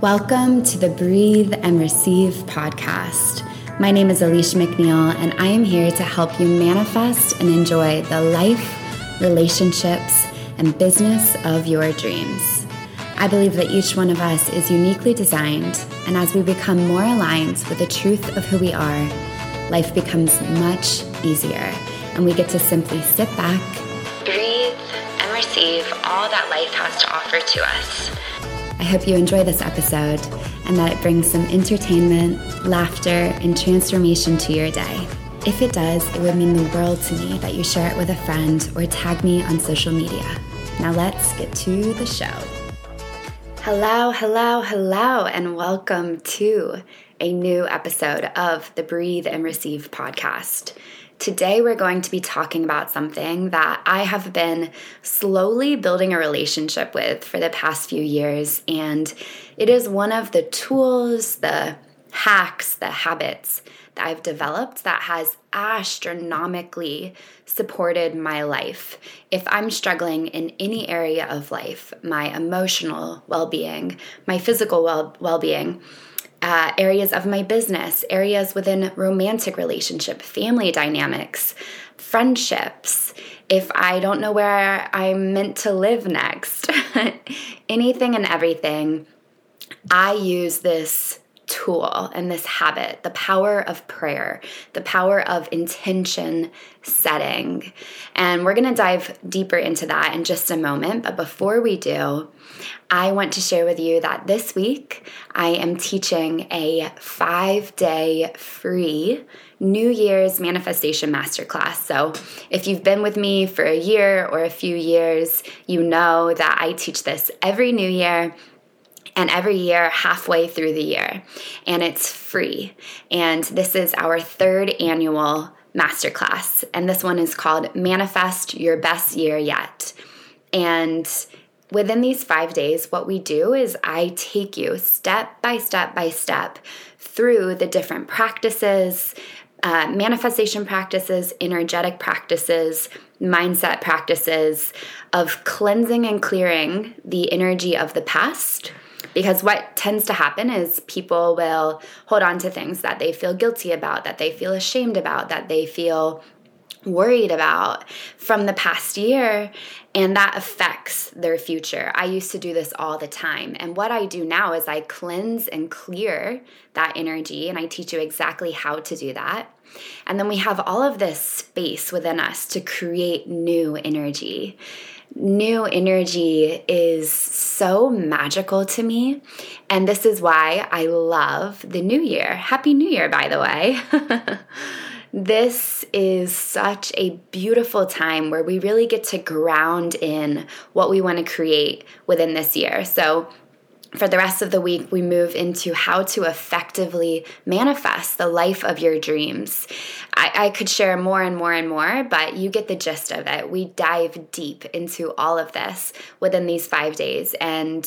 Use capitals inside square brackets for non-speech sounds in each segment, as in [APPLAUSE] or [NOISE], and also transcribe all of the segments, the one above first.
Welcome to the Breathe and Receive podcast. My name is Alicia McNeil, and I am here to help you manifest and enjoy the life, relationships, and business of your dreams. I believe that each one of us is uniquely designed, and as we become more aligned with the truth of who we are, life becomes much easier, and we get to simply sit back, breathe, and receive all that life has to offer to us. I hope you enjoy this episode and that it brings some entertainment, laughter, and transformation to your day. If it does, it would mean the world to me that you share it with a friend or tag me on social media. Now let's get to the show. Hello, hello, hello, and welcome to a new episode of the Breathe and Receive podcast. Today, we're going to be talking about something that I have been slowly building a relationship with for the past few years. And it is one of the tools, the hacks, the habits that I've developed that has astronomically supported my life. If I'm struggling in any area of life, my emotional well being, my physical well being, uh, areas of my business, areas within romantic relationship, family dynamics, friendships, if I don't know where I'm meant to live next, [LAUGHS] anything and everything, I use this tool and this habit the power of prayer, the power of intention setting. And we're going to dive deeper into that in just a moment. But before we do, I want to share with you that this week I am teaching a five day free New Year's Manifestation Masterclass. So, if you've been with me for a year or a few years, you know that I teach this every new year and every year halfway through the year. And it's free. And this is our third annual masterclass. And this one is called Manifest Your Best Year Yet. And within these five days, what we do is I take you step by step by step through the different practices, uh, manifestation practices, energetic practices, mindset practices of cleansing and clearing the energy of the past. Because what tends to happen is people will hold on to things that they feel guilty about, that they feel ashamed about, that they feel worried about from the past year and that affects their future. I used to do this all the time. And what I do now is I cleanse and clear that energy and I teach you exactly how to do that. And then we have all of this space within us to create new energy. New energy is so magical to me. And this is why I love the new year. Happy New Year, by the way. [LAUGHS] This is such a beautiful time where we really get to ground in what we want to create within this year. So, for the rest of the week, we move into how to effectively manifest the life of your dreams. I, I, could share more and more and more, but you get the gist of it. We dive deep into all of this within these five days, and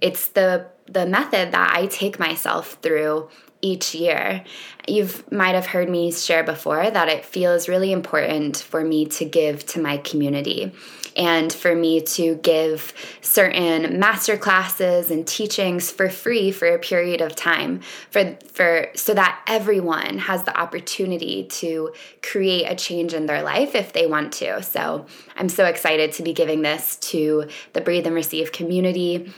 it's the the method that I take myself through each year. You might have heard me share before that it feels really important for me to give to my community and for me to give certain master classes and teachings for free for a period of time for for so that everyone has the opportunity to create a change in their life if they want to. So, I'm so excited to be giving this to the Breathe and Receive community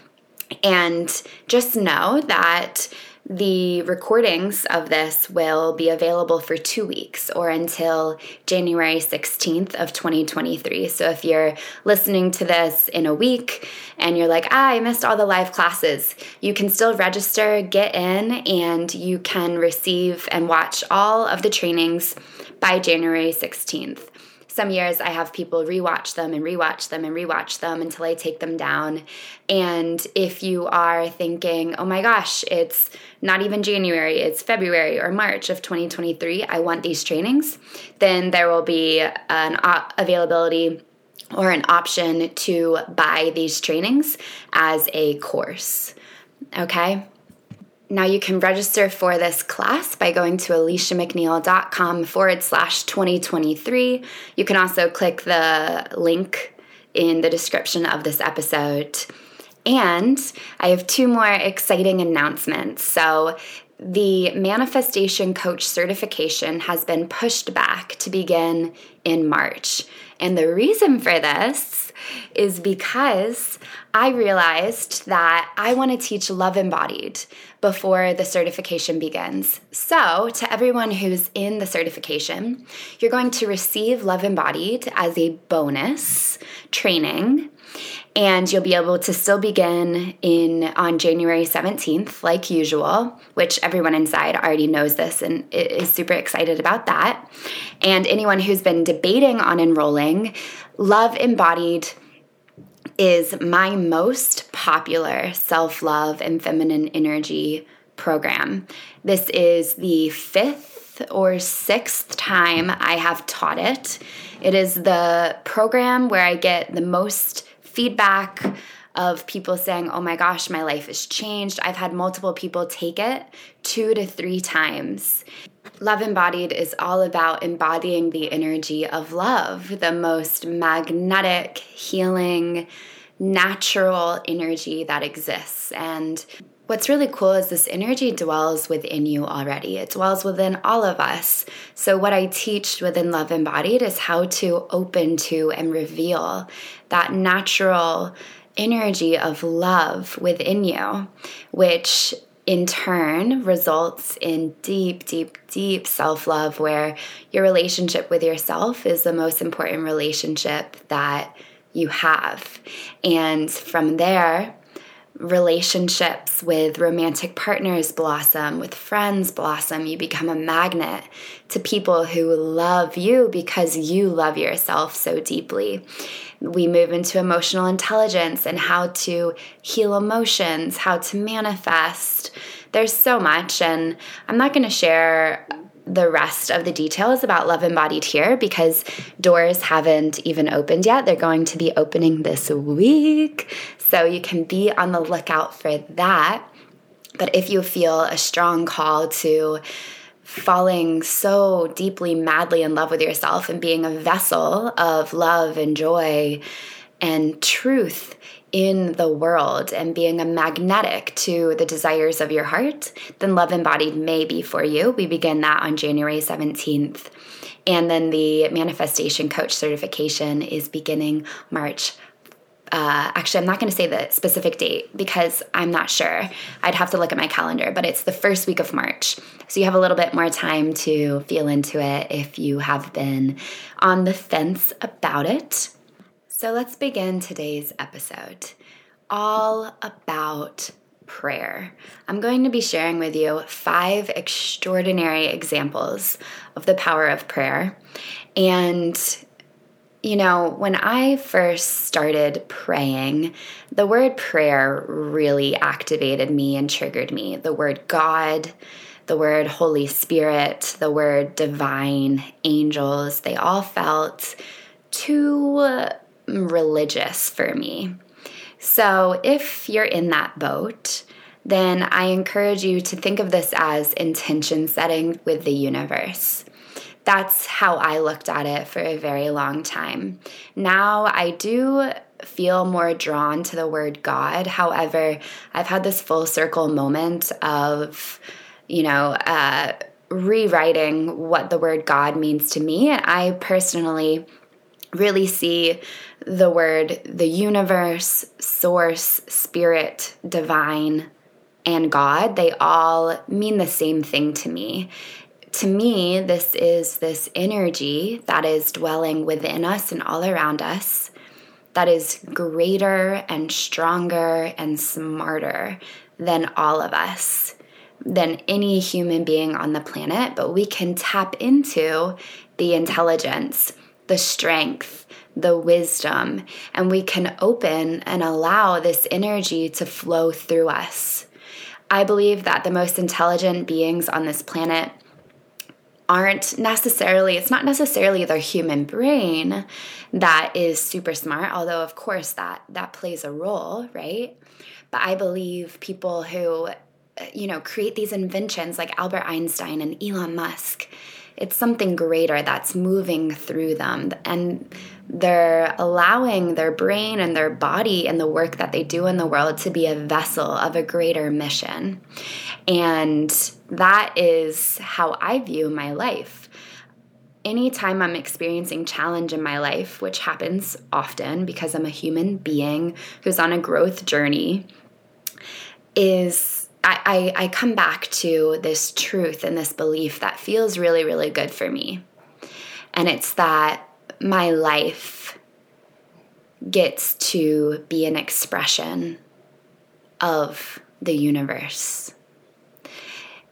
and just know that the recordings of this will be available for two weeks or until January 16th of 2023. So if you're listening to this in a week and you're like, ah, I missed all the live classes, you can still register, get in, and you can receive and watch all of the trainings by January 16th some years I have people rewatch them and rewatch them and rewatch them until I take them down. And if you are thinking, oh my gosh, it's not even January, it's February or March of 2023, I want these trainings, then there will be an availability or an option to buy these trainings as a course. Okay? Now you can register for this class by going to aliciamcneil.com forward slash 2023. You can also click the link in the description of this episode. And I have two more exciting announcements. So, the manifestation coach certification has been pushed back to begin in March. And the reason for this is because I realized that I want to teach Love Embodied before the certification begins. So, to everyone who's in the certification, you're going to receive Love Embodied as a bonus training and you'll be able to still begin in on January 17th like usual which everyone inside already knows this and is super excited about that and anyone who's been debating on enrolling love embodied is my most popular self-love and feminine energy program this is the fifth or sixth time I have taught it. It is the program where I get the most feedback of people saying, Oh my gosh, my life has changed. I've had multiple people take it two to three times. Love Embodied is all about embodying the energy of love, the most magnetic, healing, natural energy that exists. And What's really cool is this energy dwells within you already. It dwells within all of us. So, what I teach within Love Embodied is how to open to and reveal that natural energy of love within you, which in turn results in deep, deep, deep self love, where your relationship with yourself is the most important relationship that you have. And from there, relationships with romantic partners blossom, with friends blossom. You become a magnet to people who love you because you love yourself so deeply. We move into emotional intelligence and how to heal emotions, how to manifest. There's so much, and I'm not going to share the rest of the details about Love Embodied here because doors haven't even opened yet. They're going to be opening this week. So you can be on the lookout for that. But if you feel a strong call to falling so deeply, madly in love with yourself and being a vessel of love and joy and truth in the world and being a magnetic to the desires of your heart, then Love Embodied may be for you. We begin that on January 17th. And then the Manifestation Coach certification is beginning March uh, actually, I'm not going to say the specific date because I'm not sure. I'd have to look at my calendar, but it's the first week of March. So you have a little bit more time to feel into it if you have been on the fence about it. So let's begin today's episode all about prayer. I'm going to be sharing with you five extraordinary examples of the power of prayer. And you know, when I first started praying, the word prayer really activated me and triggered me. The word God, the word Holy Spirit, the word divine, angels, they all felt too religious for me. So if you're in that boat, then I encourage you to think of this as intention setting with the universe that's how I looked at it for a very long time. Now I do feel more drawn to the word God. However, I've had this full circle moment of, you know, uh, rewriting what the word God means to me. And I personally really see the word the universe, source, spirit, divine, and God, they all mean the same thing to me to me, this is this energy that is dwelling within us and all around us that is greater and stronger and smarter than all of us, than any human being on the planet. But we can tap into the intelligence, the strength, the wisdom, and we can open and allow this energy to flow through us. I believe that the most intelligent beings on this planet aren't necessarily it's not necessarily their human brain that is super smart although of course that that plays a role right but i believe people who you know create these inventions like albert einstein and elon musk it's something greater that's moving through them and they're allowing their brain and their body and the work that they do in the world to be a vessel of a greater mission. And that is how I view my life. Anytime I'm experiencing challenge in my life, which happens often because I'm a human being who's on a growth journey, is I, I, I come back to this truth and this belief that feels really, really good for me. And it's that my life gets to be an expression of the universe.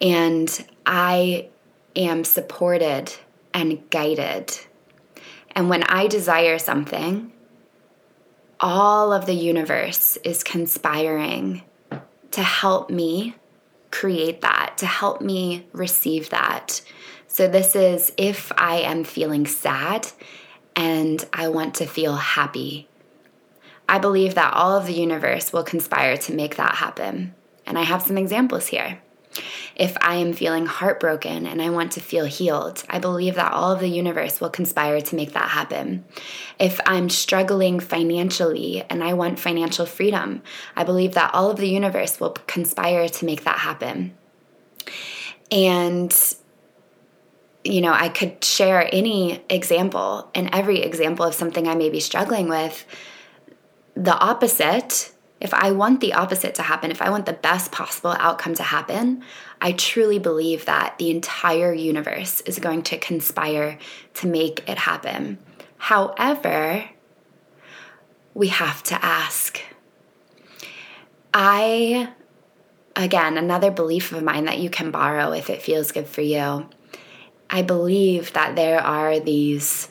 And I am supported and guided. And when I desire something, all of the universe is conspiring to help me create that, to help me receive that. So, this is if I am feeling sad and I want to feel happy. I believe that all of the universe will conspire to make that happen. And I have some examples here. If I am feeling heartbroken and I want to feel healed, I believe that all of the universe will conspire to make that happen. If I'm struggling financially and I want financial freedom, I believe that all of the universe will conspire to make that happen. And you know, I could share any example and every example of something I may be struggling with. The opposite, if I want the opposite to happen, if I want the best possible outcome to happen, I truly believe that the entire universe is going to conspire to make it happen. However, we have to ask. I, again, another belief of mine that you can borrow if it feels good for you I believe that there are these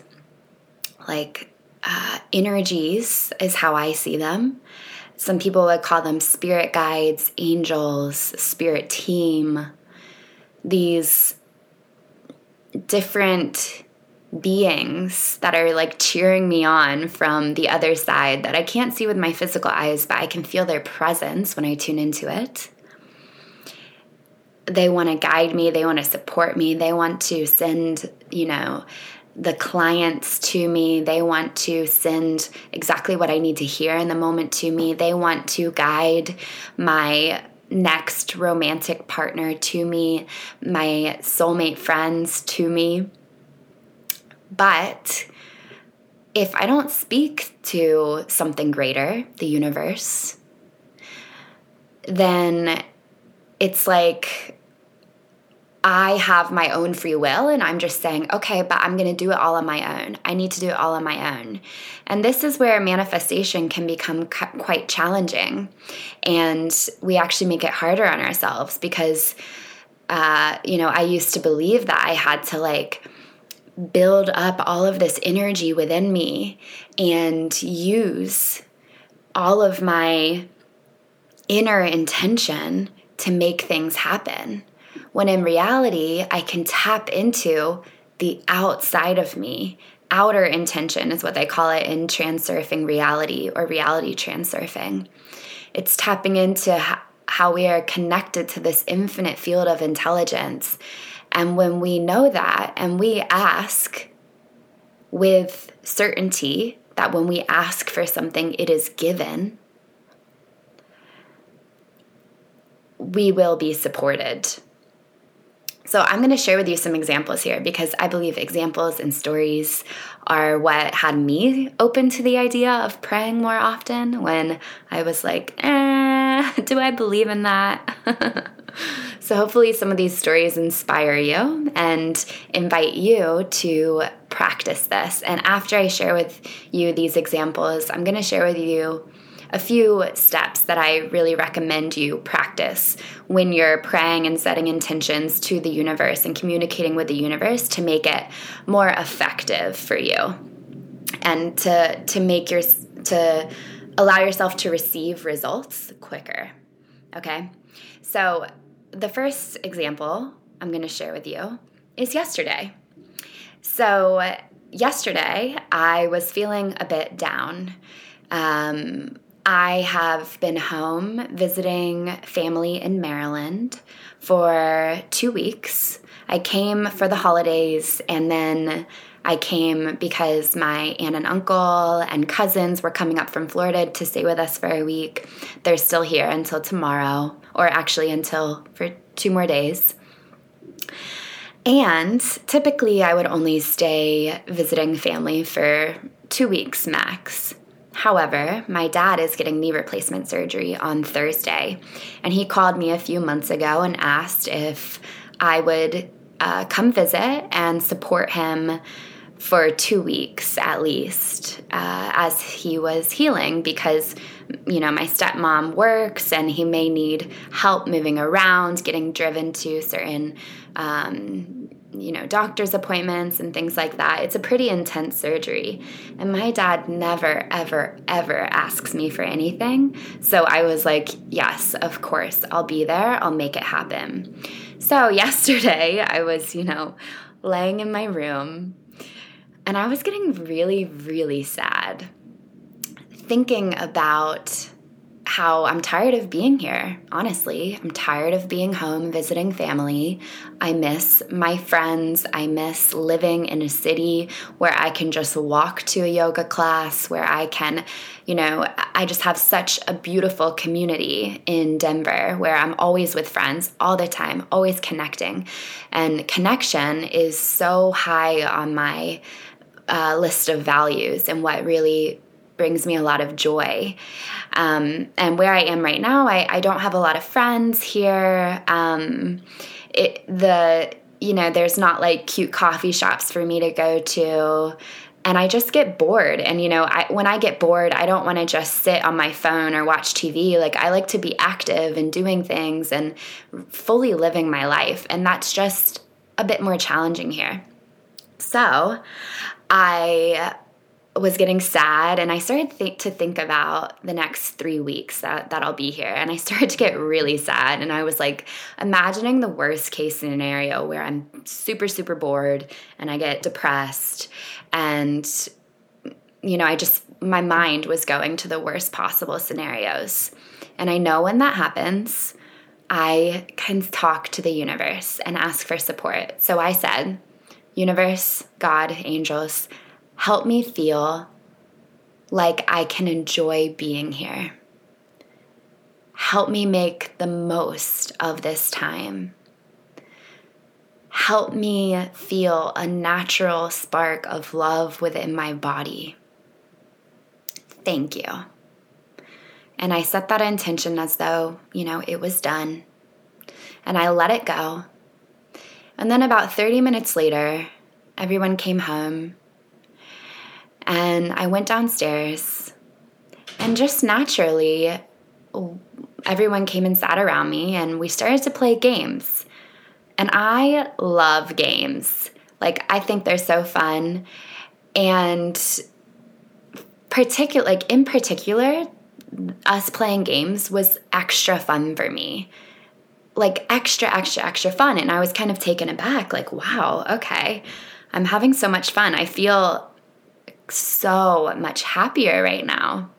like uh, energies, is how I see them. Some people would call them spirit guides, angels, spirit team, these different beings that are like cheering me on from the other side that I can't see with my physical eyes, but I can feel their presence when I tune into it. They want to guide me, they want to support me, they want to send, you know, the clients to me. They want to send exactly what I need to hear in the moment to me. They want to guide my next romantic partner to me, my soulmate friends to me. But if I don't speak to something greater, the universe, then it's like I have my own free will and I'm just saying, okay, but I'm going to do it all on my own. I need to do it all on my own. And this is where manifestation can become quite challenging. And we actually make it harder on ourselves because, uh, you know, I used to believe that I had to like, build up all of this energy within me and use all of my inner intention to make things happen. When in reality, I can tap into the outside of me. Outer intention is what they call it in transurfing reality or reality transurfing. It's tapping into how we are connected to this infinite field of intelligence. And when we know that and we ask with certainty that when we ask for something, it is given, we will be supported. So, I'm going to share with you some examples here because I believe examples and stories are what had me open to the idea of praying more often when I was like, eh, [LAUGHS] do I believe in that? [LAUGHS] so, hopefully, some of these stories inspire you and invite you to practice this. And after I share with you these examples, I'm going to share with you a few steps that I really recommend you practice when you're praying and setting intentions to the universe and communicating with the universe to make it more effective for you and to to make your to allow yourself to receive results quicker. Okay? So, the first example I'm going to share with you is yesterday. So, yesterday I was feeling a bit down. Um, I have been home visiting family in Maryland for two weeks. I came for the holidays and then I came because my aunt and uncle and cousins were coming up from Florida to stay with us for a week. They're still here until tomorrow, or actually until for two more days. And typically, I would only stay visiting family for two weeks max. However, my dad is getting knee replacement surgery on Thursday, and he called me a few months ago and asked if I would uh, come visit and support him for two weeks at least uh, as he was healing because you know my stepmom works and he may need help moving around getting driven to certain um, you know doctor's appointments and things like that. It's a pretty intense surgery. And my dad never ever ever asks me for anything. So i was like yes of course i'll be there. I'll make it happen. So [LAUGHS] yesterday i was you know laying in my room and I was getting really, really sad thinking about how I'm tired of being here, honestly. I'm tired of being home visiting family. I miss my friends. I miss living in a city where I can just walk to a yoga class, where I can, you know, I just have such a beautiful community in Denver where I'm always with friends all the time, always connecting. And connection is so high on my uh, list of values and what really brings me a lot of joy. Um, and where I am right now, I, I, don't have a lot of friends here. Um, it, the you know, there's not like cute coffee shops for me to go to. And I just get bored. And, you know, I, when I get bored, I don't want to just sit on my phone or watch TV. Like, I like to be active and doing things and fully living my life. And that's just a bit more challenging here. So, I was getting sad and I started th- to think about the next three weeks that, that I'll be here. And I [LAUGHS] started to get really sad. And I was like imagining the worst case scenario where I'm super, super bored and I get depressed. And, you know, I just, my mind was going to the worst possible scenarios. And I know when that happens, I can talk to the universe and ask for support. So I said, universe, God, angels, help me feel like I can enjoy being here. Help me make the most of this time. Help me feel a natural spark of love within my body. Thank you. And I set that intention as though, you know, it was done. And I let it go and then about 30 minutes later, everyone came home. And I went downstairs. And just naturally, everyone came and sat around me, and we started to play games. And I love games. Like, I think they're so fun. And particular like in particular us playing games was extra fun for me like extra, extra, extra fun. And I was kind of taken aback, like, wow, okay, I'm having so much fun. I feel so much happier right now.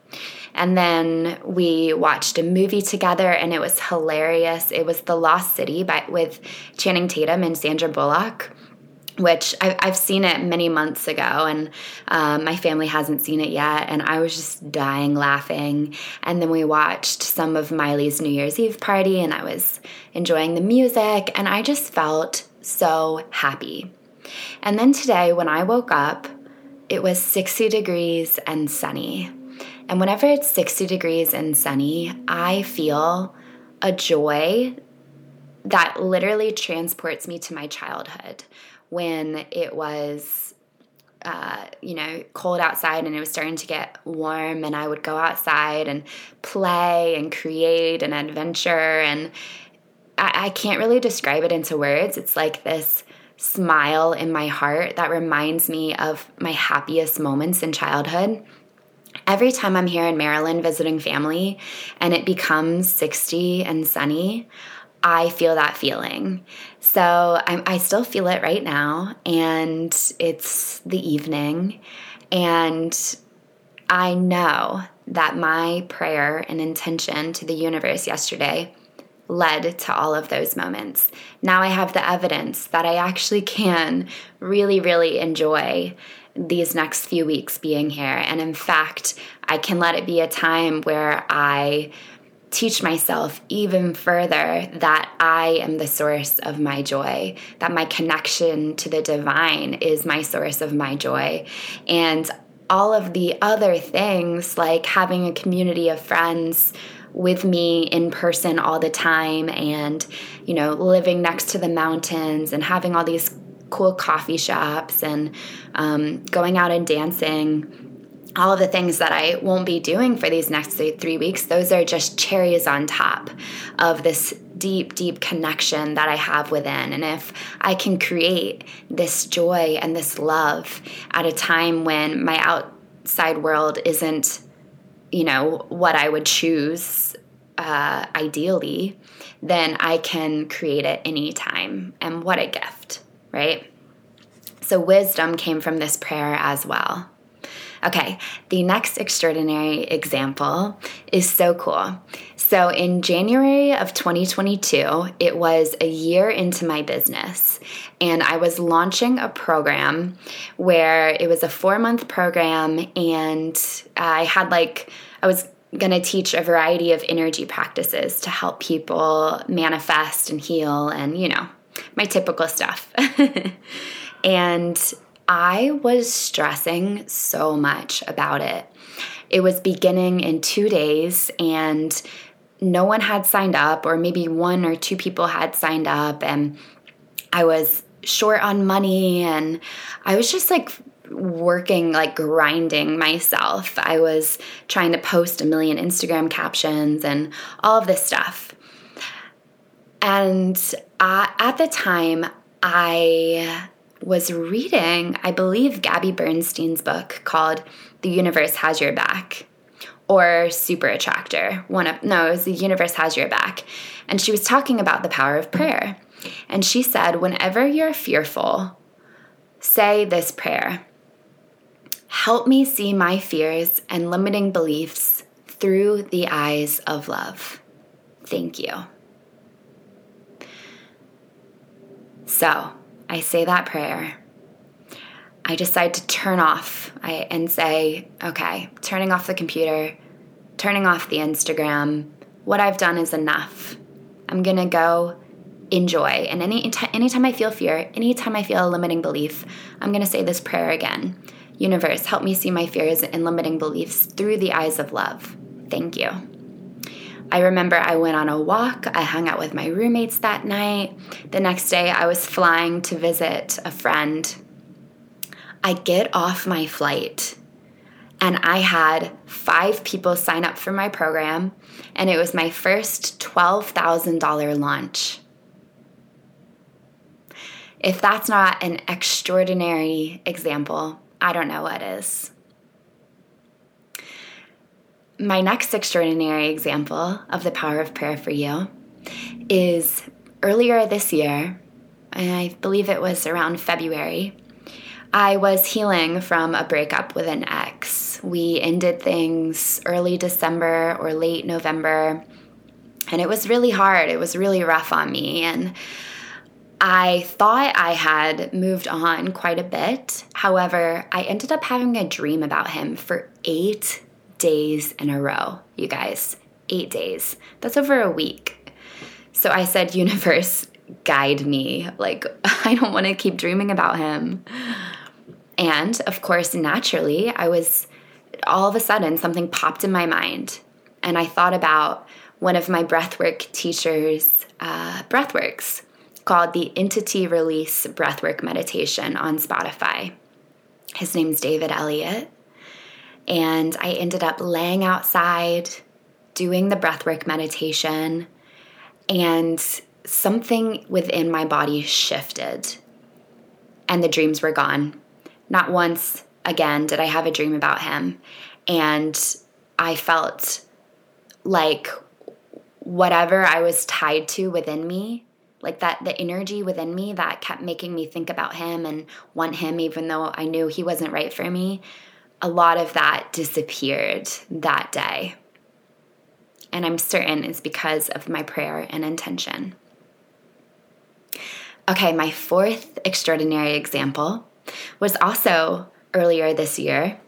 And then we watched a movie together and it was hilarious. It was The Lost City by, with Channing Tatum and Sandra Bullock which I, have seen it many months ago, and um, my family hasn't seen it yet. And I was just dying laughing. And then we watched some of Miley's New Year's Eve party, and I was enjoying the music, and I just felt so happy. And then today, when I woke up, it was 60 degrees and sunny. And whenever it's 60 degrees and sunny, I feel a joy that literally transports me to my childhood when it was uh, you know, cold outside and it was starting to get warm, and I would go outside and play and create and adventure. And I, I can't really describe it into words. It's like this smile in my heart that reminds me of my happiest moments in childhood. Every time I'm here in Maryland visiting family and it becomes 60 and sunny, I feel that feeling. So I'm, I still feel it right now, and it's the evening, and I know that my prayer and intention to the universe yesterday led to all of those moments. Now I have the evidence that I actually can really, really enjoy these next few weeks being here. And in fact, I can let it be a time where I teach myself even further that I am the source of my joy, that my connection to the divine is my source of my joy. And all of the other things, like having a community of friends with me in person all the time and, you know, living next to the mountains and having all these cool coffee shops and um, going out and dancing all of the things that I won't be doing for these next three weeks, those are just cherries on top of this deep, deep connection that I have within. And if I can create this joy and this love at a time when my outside world isn't, you know, what I would choose uh, ideally, then I can create it anytime. And what a gift, right? So, wisdom came from this prayer as well. Okay, the next extraordinary example is so cool. So, in January of 2022, it was a year into my business, and I was launching a program where it was a four month program, and I had like, I was going to teach a variety of energy practices to help people manifest and heal and, you know, my typical stuff. [LAUGHS] and I was stressing so much about it. It was beginning in two days, and no one had signed up, or maybe one or two people had signed up, and I was short on money, and I was just like working, like grinding myself. I was trying to post a million Instagram captions and all of this stuff. And uh, at the time, I was reading, I believe, Gabby Bernstein's book called The Universe Has Your Back or Super Attractor. One of no, it was The Universe Has Your Back. And she was talking about the power of prayer. And she said, whenever you're fearful, say this prayer Help me see my fears and limiting beliefs through the eyes of love. Thank you. So, I say that prayer. I decide to turn off I, and say, okay, turning off the computer, turning off the Instagram. What I've done is enough. I'm going to go enjoy. And any anytime I feel fear, anytime I feel a limiting belief, I'm going to say this prayer again. Universe, help me see my fears and limiting beliefs through the eyes of love. Thank you. I remember I went on a walk. I hung out with my roommates that night. The next day, I was flying to visit a friend. I get off my flight and I had five people sign up for my program, and it was my first $12,000 launch. If that's not an extraordinary example, I don't know what is my next extraordinary example of the power of prayer for you is earlier this year, I believe it was around February, I was healing from a breakup with an ex. We ended things early December or late November, and it was really hard. It was really rough on me. And I thought I had moved on quite a bit. However, I ended up having a dream about him for eight days in a row, you guys. Eight days. That's over a week. So I said, [LAUGHS] Universe, guide me. Like, [LAUGHS] I don't want to keep dreaming about him. And of course, naturally, I was all of a sudden something popped in my mind. And I thought about one of my breathwork teachers' uh, breathworks called the Entity Release Breathwork Meditation on Spotify. His name's David Elliott. And I ended up laying outside doing the breathwork meditation, and something within my body shifted, and the dreams were gone. Not once again did I have a dream about him. And I felt like whatever I was tied to within me, like that, the energy within me that kept making me think about him and want him, even though I knew he wasn't right for me, a lot of that disappeared that day. and I'm certain it's because of my prayer and intention. Okay, my fourth extraordinary example was also earlier this year.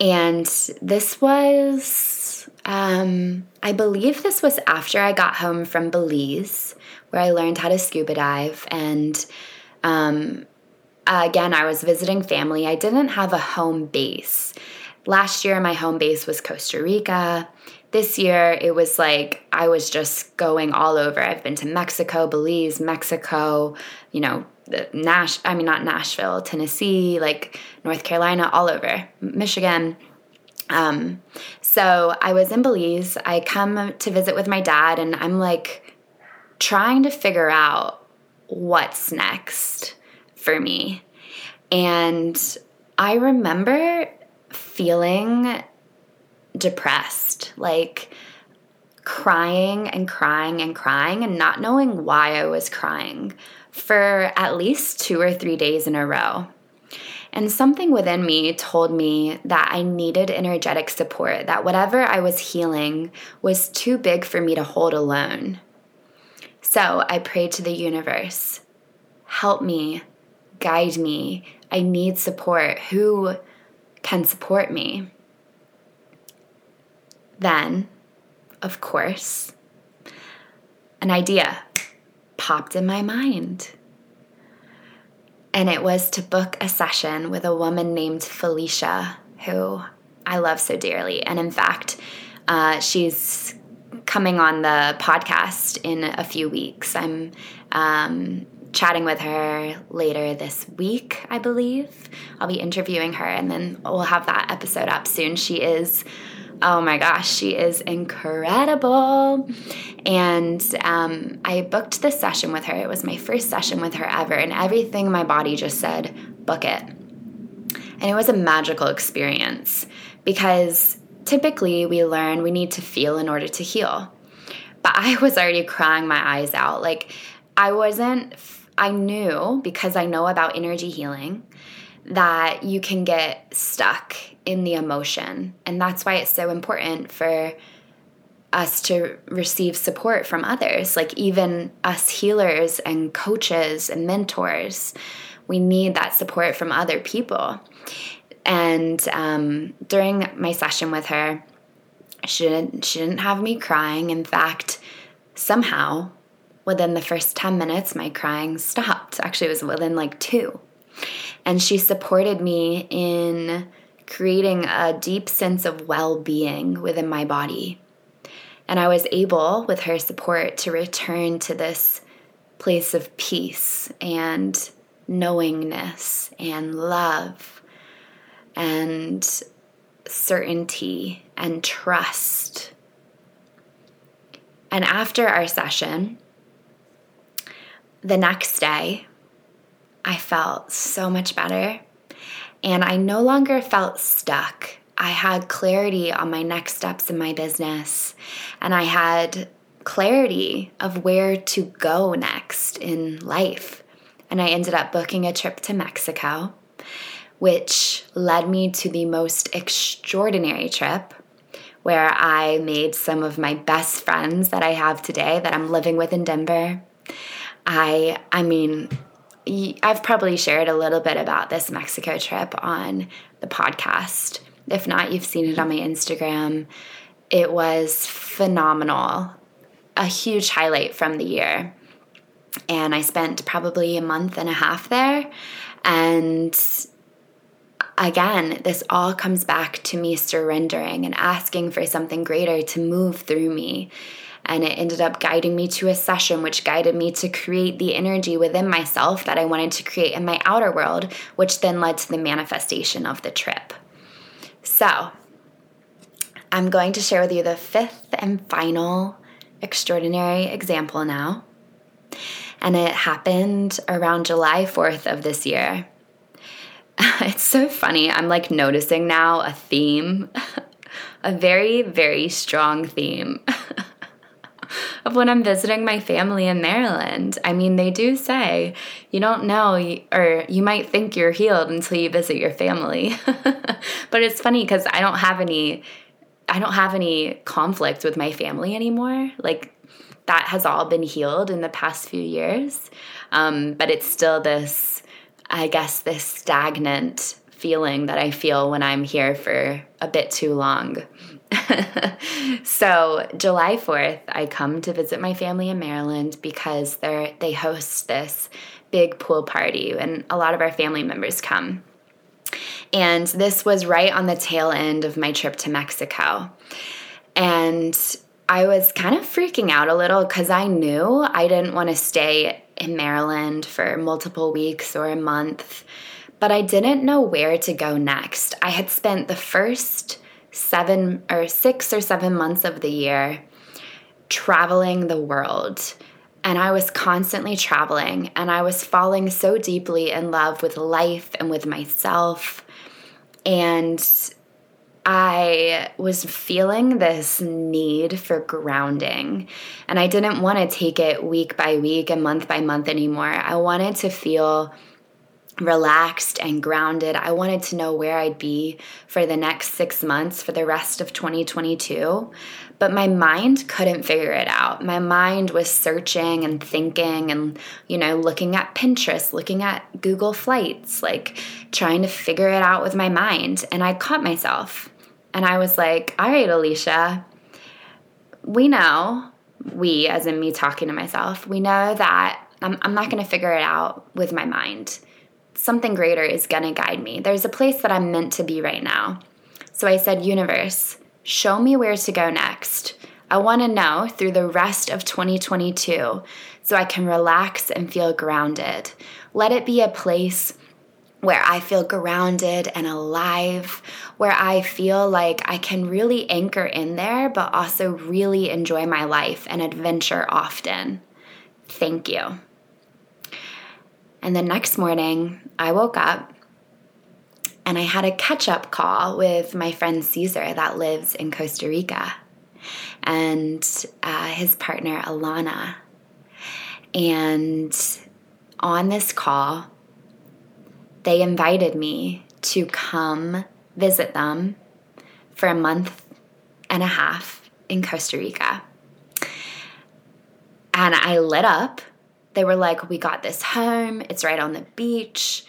And this was, um, I believe this was after I got home from Belize, where I learned how to scuba dive. And um, again, I was visiting family. I didn't have a home base. Last year, my home base was Costa Rica. This year, it was like I was just going all over. I've been to Mexico, Belize, Mexico, you know, Nash, I mean, not Nashville, Tennessee, like North Carolina, all over, Michigan. Um, so I was in Belize. I come to visit with my dad, and I'm like trying to figure out what's next for me. And I remember feeling depressed, like crying and crying and crying and not knowing why I was crying for at least two or three days in a row. And something within me told me that I needed energetic support, that whatever I was healing was too big for me to hold alone. So I prayed to the universe help me, guide me. I need support. Who can support me? Then, of course, an idea popped in my mind. And it was to book a session with a woman named Felicia, who I love so dearly. And in fact, uh, she's coming on the podcast in a few weeks. I'm um, chatting with her later this week, I believe. I'll be interviewing her, and then we'll have that episode up soon. She is oh my gosh, she is incredible. And um, I booked this session with her. It was my first session with her ever, and everything my body just said, book it. And it was a magical experience because typically we learn we need to feel in order to heal. But I was already crying my eyes out. Like, I wasn't, I knew because I know about energy healing that you can get stuck in the emotion. And that's why it's so important for us to receive support from others, like even us healers and coaches and mentors. We need that support from other people. And um, during my session with her, she didn't, she didn't have me crying. In fact, somehow within the first 10 minutes, my crying stopped. Actually, it was within like two. And she supported me in creating a deep sense of well being within my body. And I was able, with her support, to return to this place of peace and knowingness and love and certainty and trust. And after our session, the next day, I felt so much better and I no longer felt stuck. I had clarity on my next steps in my business, and I had clarity of where to go next in life. And I ended up booking a trip to Mexico, which led me to the most extraordinary trip where I made some of my best friends that I have today that I'm living with in Denver. I I mean, I've probably shared a little bit about this Mexico trip on the podcast. If not, you've seen it on my Instagram. It was phenomenal, a huge highlight from the year. And I spent probably a month and a half there. And again, this all comes back to me surrendering and asking for something greater to move through me and it ended up guiding me to a session, which guided me to create the energy within myself that I wanted to create in my outer world, which then led to the manifestation of the trip. So, I'm going to share with you the fifth and final extraordinary example now. And it happened around July 4th of this year. [LAUGHS] It's so funny. I'm like noticing now a theme, [LAUGHS] a very, very strong theme. [LAUGHS] of when I'm visiting my family in Maryland. I mean, they do say you don't know, or you might think you're healed until you visit your family. [LAUGHS] but it's funny because I don't have any I don't have any conflict with my family anymore. Like that has all been healed in the past few years. Um, but it's still this, I guess, this stagnant feeling that I feel when I'm here for a bit too long. [LAUGHS] so July 4th, I come to visit my family in Maryland because they they host this big pool party and a lot of our family members come. And this was right on the tail end of my trip to Mexico. And I was kind of freaking out a little because I knew I didn't want to stay in Maryland for multiple weeks or a month, but I didn't know where to go next. I had spent the first seven or six or seven months of the year traveling the world. And I was constantly traveling, and I was falling so deeply in love with life and with myself. And I was feeling this need for grounding, and I didn't want to take it week by week and month by month anymore. I wanted to feel relaxed and grounded. I wanted to know where I'd be for the next six months for the rest of 2022. But my mind couldn't figure it out. My mind was searching and thinking and, you know, looking at Pinterest, looking at Google Flights, like trying to figure it out with my mind. And I caught myself and I was like, all right, Alicia, we know, we, as in me talking to myself, we know that I'm, I'm not going to figure it out with my mind something greater is going to guide me. There's a place that I'm meant to be right now. So I said, Universe, show me where to go next. I want to know through the rest of 2022 so I can relax and feel grounded. Let it be a place where I feel grounded and alive, where I feel like I can really anchor in there, but also really enjoy my life and adventure often. Thank you. And the next morning, I woke up and I had a catch up call with my friend Caesar that lives in Costa Rica and uh, his partner Alana. And on this call, they invited me to come visit them for a month and a half in Costa Rica. And I lit up they were like, We got this home, it's right on the beach.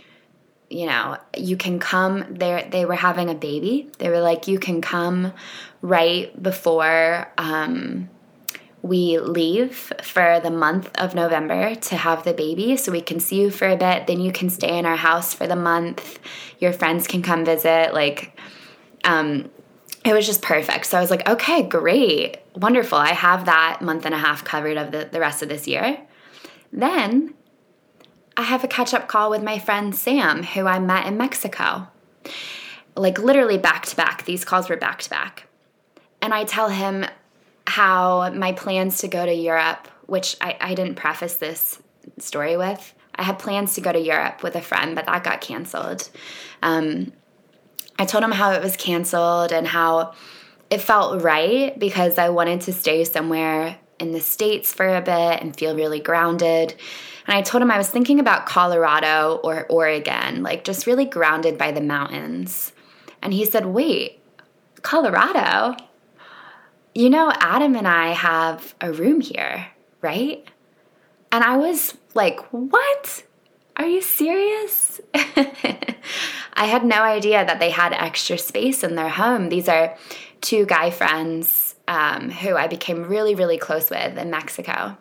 You know, you can come there. They were having a baby. They were like, You can come right before um, we leave for the month of November to have the baby so we can see you for a bit. Then you can stay in our house for the month. Your friends can come visit. Like, um, it was just perfect. So I was like, okay, great, wonderful. I have that month and a half covered of the, the rest of this year. Then I have a catch up call with my friend Sam, who I met in Mexico. Like literally back to back. These calls were back to back. And I tell him how my plans to go to Europe, which I, I didn't preface this story with. I had plans to go to Europe with a friend, but that got canceled. Um, I told him how it was canceled and how it felt right because I wanted to stay somewhere in the States for a bit and feel really grounded. And I told him I was thinking about Colorado or Oregon, like just really grounded by the mountains. And he said, Wait, Colorado? You know, Adam and I have a room here, right? And I was like, What? Are you serious? [LAUGHS] I had no idea that they had extra space in their home. These are two guy friends um, who I became really, really close with in Mexico.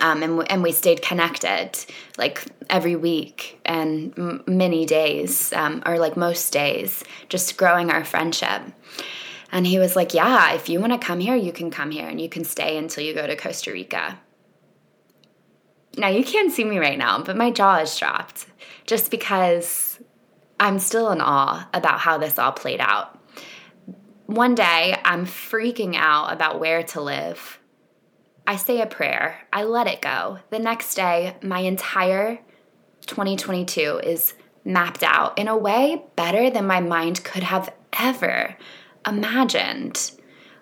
Um, and, and we stayed connected like every week and m- many days, um, or like most days, just growing our friendship. And he was like, Yeah, if you want to come here, you can come here and you can stay until you go to Costa Rica. Now, you can't see me right now, but my jaw is dropped just because I'm still in awe about how this all played out one day I'm freaking out about where to live. I say a prayer, I let it go. The next day, my entire 2022 is mapped out in a way better than my mind could have ever imagined.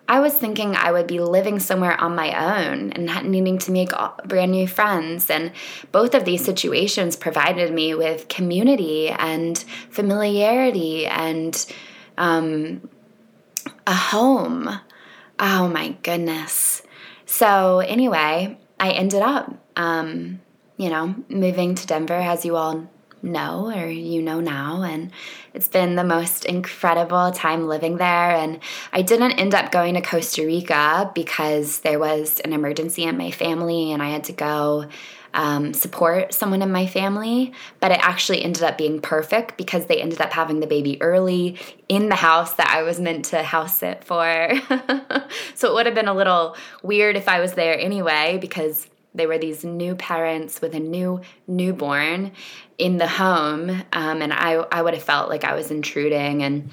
I was thinking I would be living somewhere on my own and not needing to make brand new friends. And both of these situations provided me with community and familiarity and um, a home. Oh my goodness. So, anyway, I ended up, um, you know, moving to Denver, as you all know or you know now and it's been the most incredible time living there and I didn't end up going to Costa Rica because there was an emergency in my family and I had to go um, support someone in my family, but it actually ended up being perfect because they ended up having the baby early in the house that I was meant to house sit for. [LAUGHS] so it would have been a little weird if I was there anyway because they were these new parents with a new newborn in the home, um, and I, I would have felt like I was intruding. And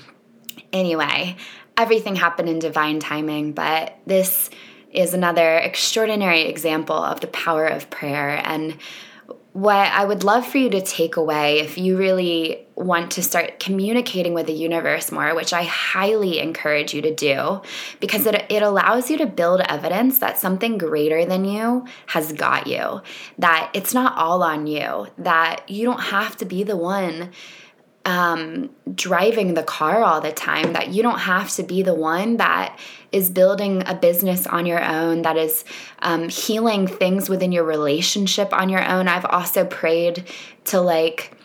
anyway, everything happened in divine timing, but this is another extraordinary example of the power of prayer and what I would love for you to take away if you really want to start communicating with the universe more, which I highly encourage you to do, because it, it allows you to build evidence that something greater than you has got you, that it's not all on you, that you don't have to be the one um, driving the car all the time, that you don't have to be the one that is building a business on your own, that is um, healing things within your relationship on your own. I've also prayed to like,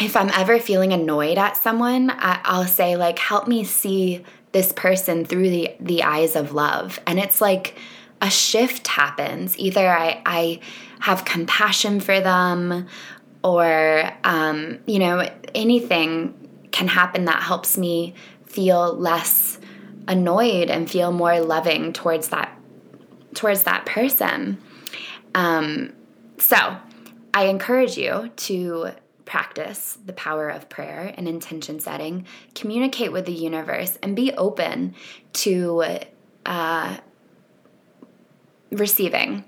if I'm ever feeling annoyed at someone, I, will say like, help me see this person through the the eyes of love, and it's like a shift happens. Either I I have compassion for them, or um, you know anything can happen that helps me feel less annoyed and feel more loving towards that towards that person um, so i encourage you to practice the power of prayer and intention setting communicate with the universe and be open to uh, receiving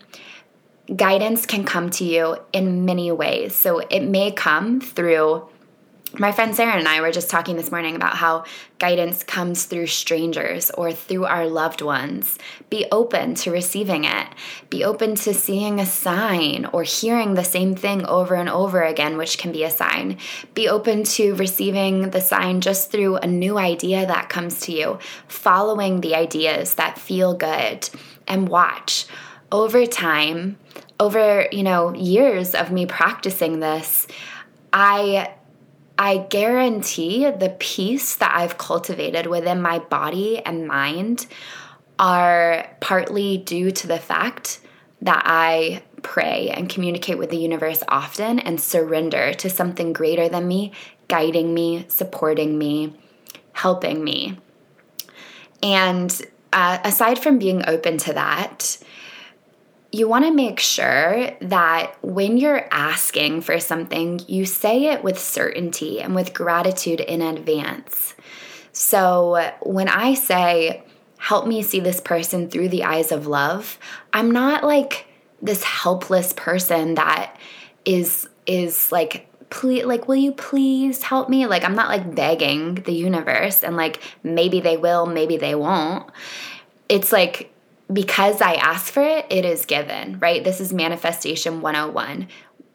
guidance can come to you in many ways. So it may come through my friend Sarah and I were just talking this morning about how guidance comes through strangers or through our loved ones. Be open to receiving it. Be open to seeing a sign or hearing the same thing over and over again, which can be a sign. Be open to receiving the sign just through a new idea that comes to you, following the ideas that feel good, and watch. Over time, over, you know, years of me practicing this, I I guarantee the peace that I've cultivated within my body and mind are partly due to the fact that I pray and communicate with the universe often and surrender to something greater than me, guiding me, supporting me, helping me. And uh, aside from being open to that, you want to make sure that when you're asking for something, you say it with certainty and with gratitude in advance. So when I say, help me see this person through the eyes of love, I'm not like this helpless person that is is like please like will you please help me like i'm not like begging the universe and like maybe they will maybe they won't it's like because I ask for it, it is given, right? This is manifestation 101.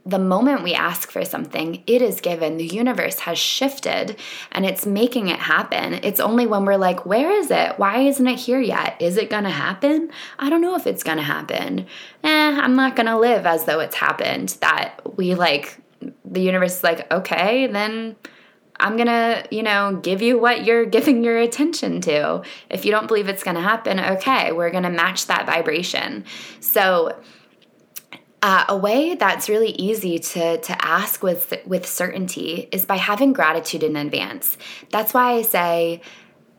The moment we ask for something, it is given. The universe has shifted and it's making it happen. It's only when we're like, where is it? Why isn't it here yet? Is it gonna happen? I don't know if it's gonna happen. Eh, I'm not gonna live as though it's happened. That we like, the universe is like, okay, then I'm going to, you know, give you what you're [LAUGHS] giving your attention to. If you don't believe it's going to happen, okay, we're going to match that vibration. So, uh, a way that's really easy to to ask with with certainty is by having gratitude in advance. That's why I say,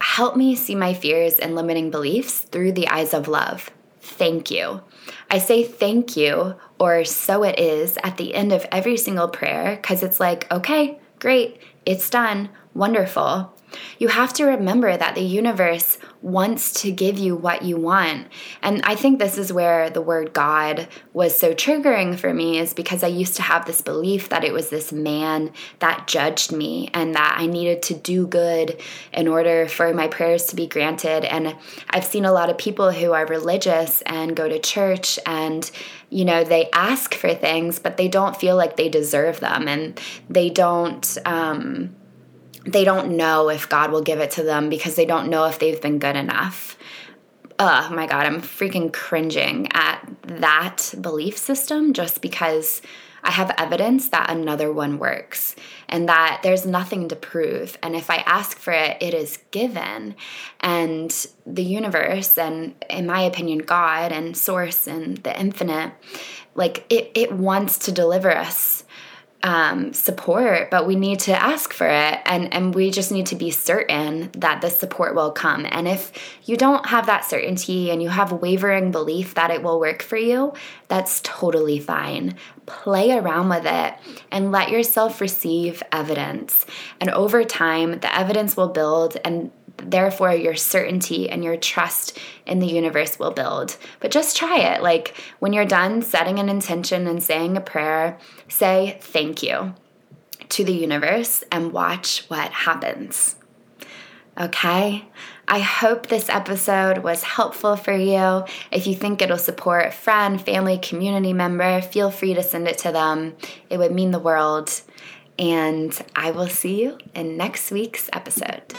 help me see my fears and limiting beliefs through the eyes of love. Thank you. I say thank you or so it is at the end of every single prayer because it's like, okay, great it's done, wonderful. You have to remember that the universe wants to give you what you want. And I think this is where the word God was so triggering for me, is because I used to have this belief that it was this man that judged me and that I needed to do good in order for my prayers to be granted. And I've seen a lot of people who are religious and go to church and you know they ask for things but they don't feel like they deserve them and they don't um they don't know if God will give it to them because they don't know if they've been good enough. Oh my God, I'm freaking cringing at that belief system just because I have evidence that another one works and that there's nothing to prove. And if I ask for it, it is given. And the universe, and in my opinion, God and Source and the infinite, like it, it wants to deliver us um, support, but we need to ask for it, and and we just need to be certain that the support will come. And if you don't have that certainty and you have wavering belief that it will work for you, that's totally fine. Play around with it and let yourself receive evidence. And over time, the evidence will build, and therefore your certainty and your trust in the universe will build. But just try it. Like when you're done setting an intention and saying a prayer, say thank you to the universe and watch what happens. Okay? I hope this episode was helpful for you. If you think it'll support a friend, family, community member, feel free to send it to them. It would mean the world and I will see you in next week's episode.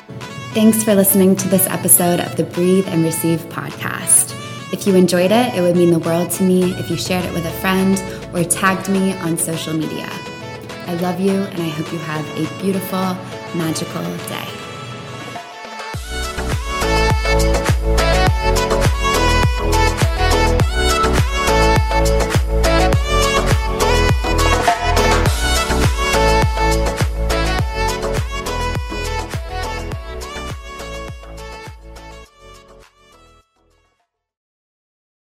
Thanks for listening to this episode of the Breathe and Receive podcast. If you enjoyed it, it would mean the world to me if you shared it with a friend or tagged me on social media. I love you and I hope you have a beautiful, magical day.